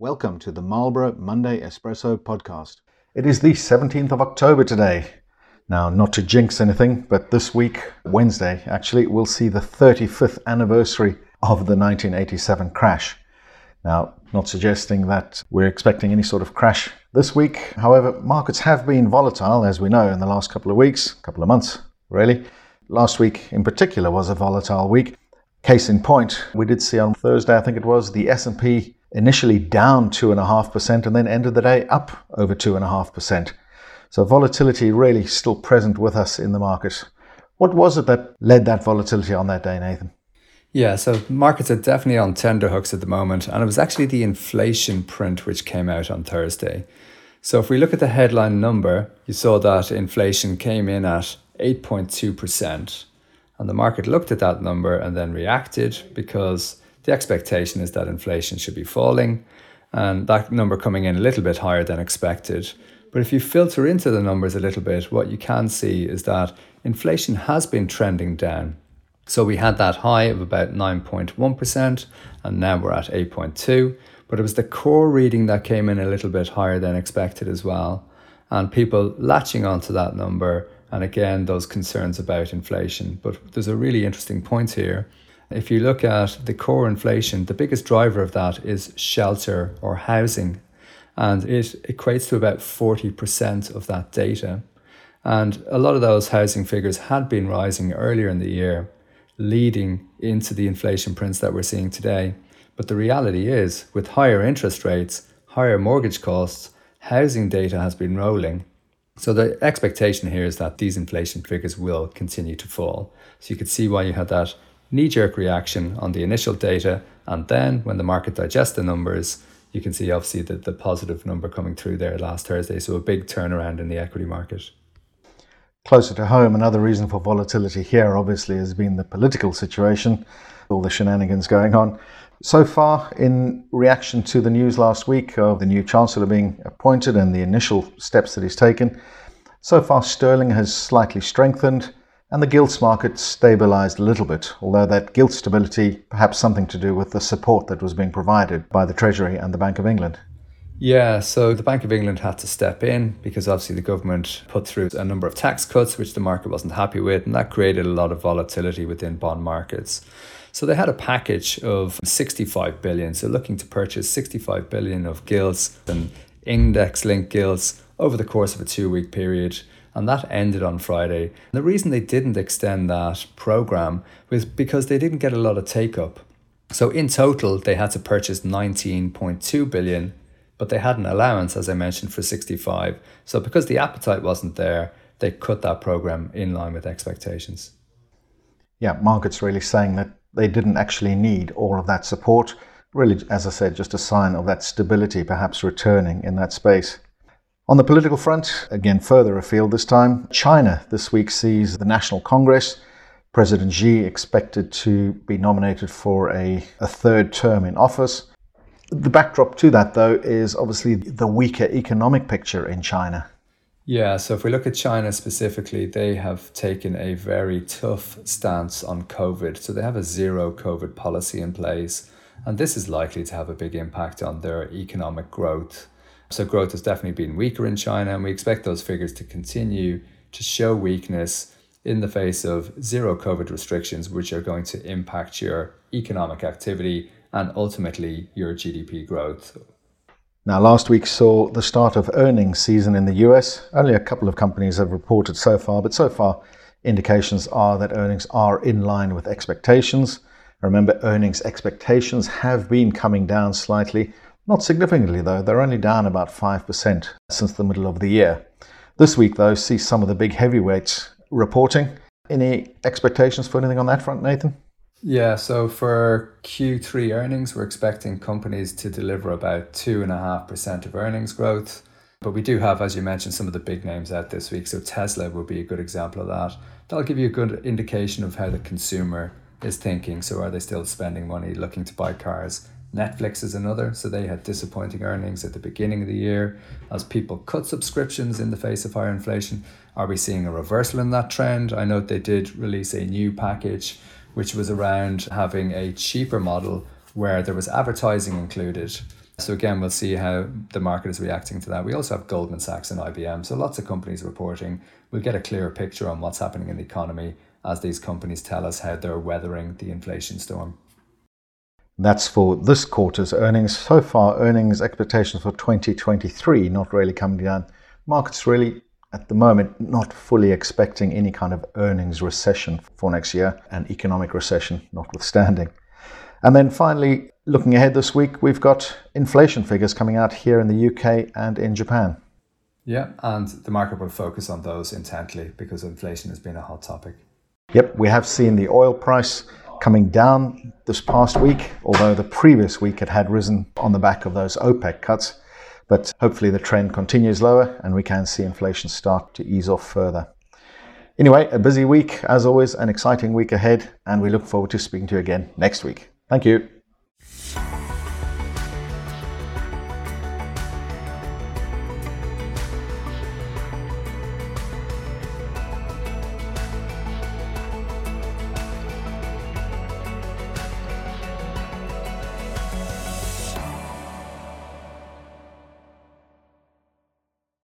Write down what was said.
Welcome to the Marlborough Monday Espresso podcast. It is the 17th of October today. Now, not to jinx anything, but this week, Wednesday, actually, we'll see the 35th anniversary of the 1987 crash. Now, not suggesting that we're expecting any sort of crash this week. However, markets have been volatile, as we know, in the last couple of weeks, couple of months, really. Last week, in particular, was a volatile week. Case in point, we did see on Thursday, I think it was, the S&P initially down 2.5% and then ended the day up over 2.5%. So volatility really still present with us in the market. What was it that led that volatility on that day, Nathan? Yeah, so markets are definitely on tender hooks at the moment, and it was actually the inflation print which came out on Thursday. So if we look at the headline number, you saw that inflation came in at 8.2%. And the market looked at that number and then reacted because the expectation is that inflation should be falling and that number coming in a little bit higher than expected. But if you filter into the numbers a little bit, what you can see is that inflation has been trending down. So we had that high of about 9.1% and now we're at 8.2, but it was the core reading that came in a little bit higher than expected as well. And people latching onto that number and again those concerns about inflation. But there's a really interesting point here if you look at the core inflation, the biggest driver of that is shelter or housing, and it equates to about 40% of that data. And a lot of those housing figures had been rising earlier in the year, leading into the inflation prints that we're seeing today. But the reality is, with higher interest rates, higher mortgage costs, housing data has been rolling. So the expectation here is that these inflation figures will continue to fall. So you could see why you had that knee jerk reaction on the initial data. And then when the market digests the numbers, you can see obviously the, the positive number coming through there last Thursday. So a big turnaround in the equity market. Closer to home, another reason for volatility here obviously has been the political situation, all the shenanigans going on. So far, in reaction to the news last week of the new Chancellor being appointed and the initial steps that he's taken, so far sterling has slightly strengthened and the gilts market stabilized a little bit, although that gilt stability perhaps something to do with the support that was being provided by the Treasury and the Bank of England. Yeah, so the Bank of England had to step in because obviously the government put through a number of tax cuts, which the market wasn't happy with, and that created a lot of volatility within bond markets. So they had a package of 65 billion, so looking to purchase 65 billion of gilts and index linked gilts over the course of a two week period and that ended on Friday. The reason they didn't extend that program was because they didn't get a lot of take up. So in total, they had to purchase 19.2 billion, but they had an allowance, as I mentioned, for 65. So because the appetite wasn't there, they cut that program in line with expectations. Yeah, markets really saying that they didn't actually need all of that support. Really, as I said, just a sign of that stability perhaps returning in that space. On the political front, again further afield this time, China this week sees the National Congress. President Xi expected to be nominated for a, a third term in office. The backdrop to that, though, is obviously the weaker economic picture in China. Yeah, so if we look at China specifically, they have taken a very tough stance on COVID. So they have a zero COVID policy in place, and this is likely to have a big impact on their economic growth. So growth has definitely been weaker in China, and we expect those figures to continue to show weakness in the face of zero COVID restrictions, which are going to impact your economic activity and ultimately your GDP growth. Now, last week saw the start of earnings season in the US. Only a couple of companies have reported so far, but so far, indications are that earnings are in line with expectations. Remember, earnings expectations have been coming down slightly not significantly, though. They're only down about 5% since the middle of the year. This week, though, sees some of the big heavyweights reporting. Any expectations for anything on that front, Nathan? Yeah, so for Q3 earnings, we're expecting companies to deliver about 2.5% of earnings growth. But we do have, as you mentioned, some of the big names out this week. So Tesla will be a good example of that. That'll give you a good indication of how the consumer is thinking. So are they still spending money looking to buy cars? Netflix is another, so they had disappointing earnings at the beginning of the year as people cut subscriptions in the face of higher inflation. Are we seeing a reversal in that trend? I know they did release a new package which was around having a cheaper model where there was advertising included So again, we'll see how the market is reacting to that. We also have Goldman Sachs and IBM. So lots of companies reporting. We'll get a clearer picture on what's happening in the economy as these companies tell us how they're weathering the inflation storm. That's for this quarter's earnings. So far, earnings expectations for 2023 not really coming down. Markets really, at the moment, not fully expecting any kind of earnings recession for next year and economic recession notwithstanding. And then finally, looking ahead this week, we've got inflation figures coming out here in the UK and in Japan. Yeah, and the market will focus on those intently because inflation has been a hot topic. Yep, we have seen the oil price coming down this past week, although the previous week it had risen on the back of those OPEC cuts. But hopefully the trend continues lower and we can see inflation start to ease off further. Anyway, a busy week as always, an exciting week ahead, and we look forward to speaking to you again next week. Thank you.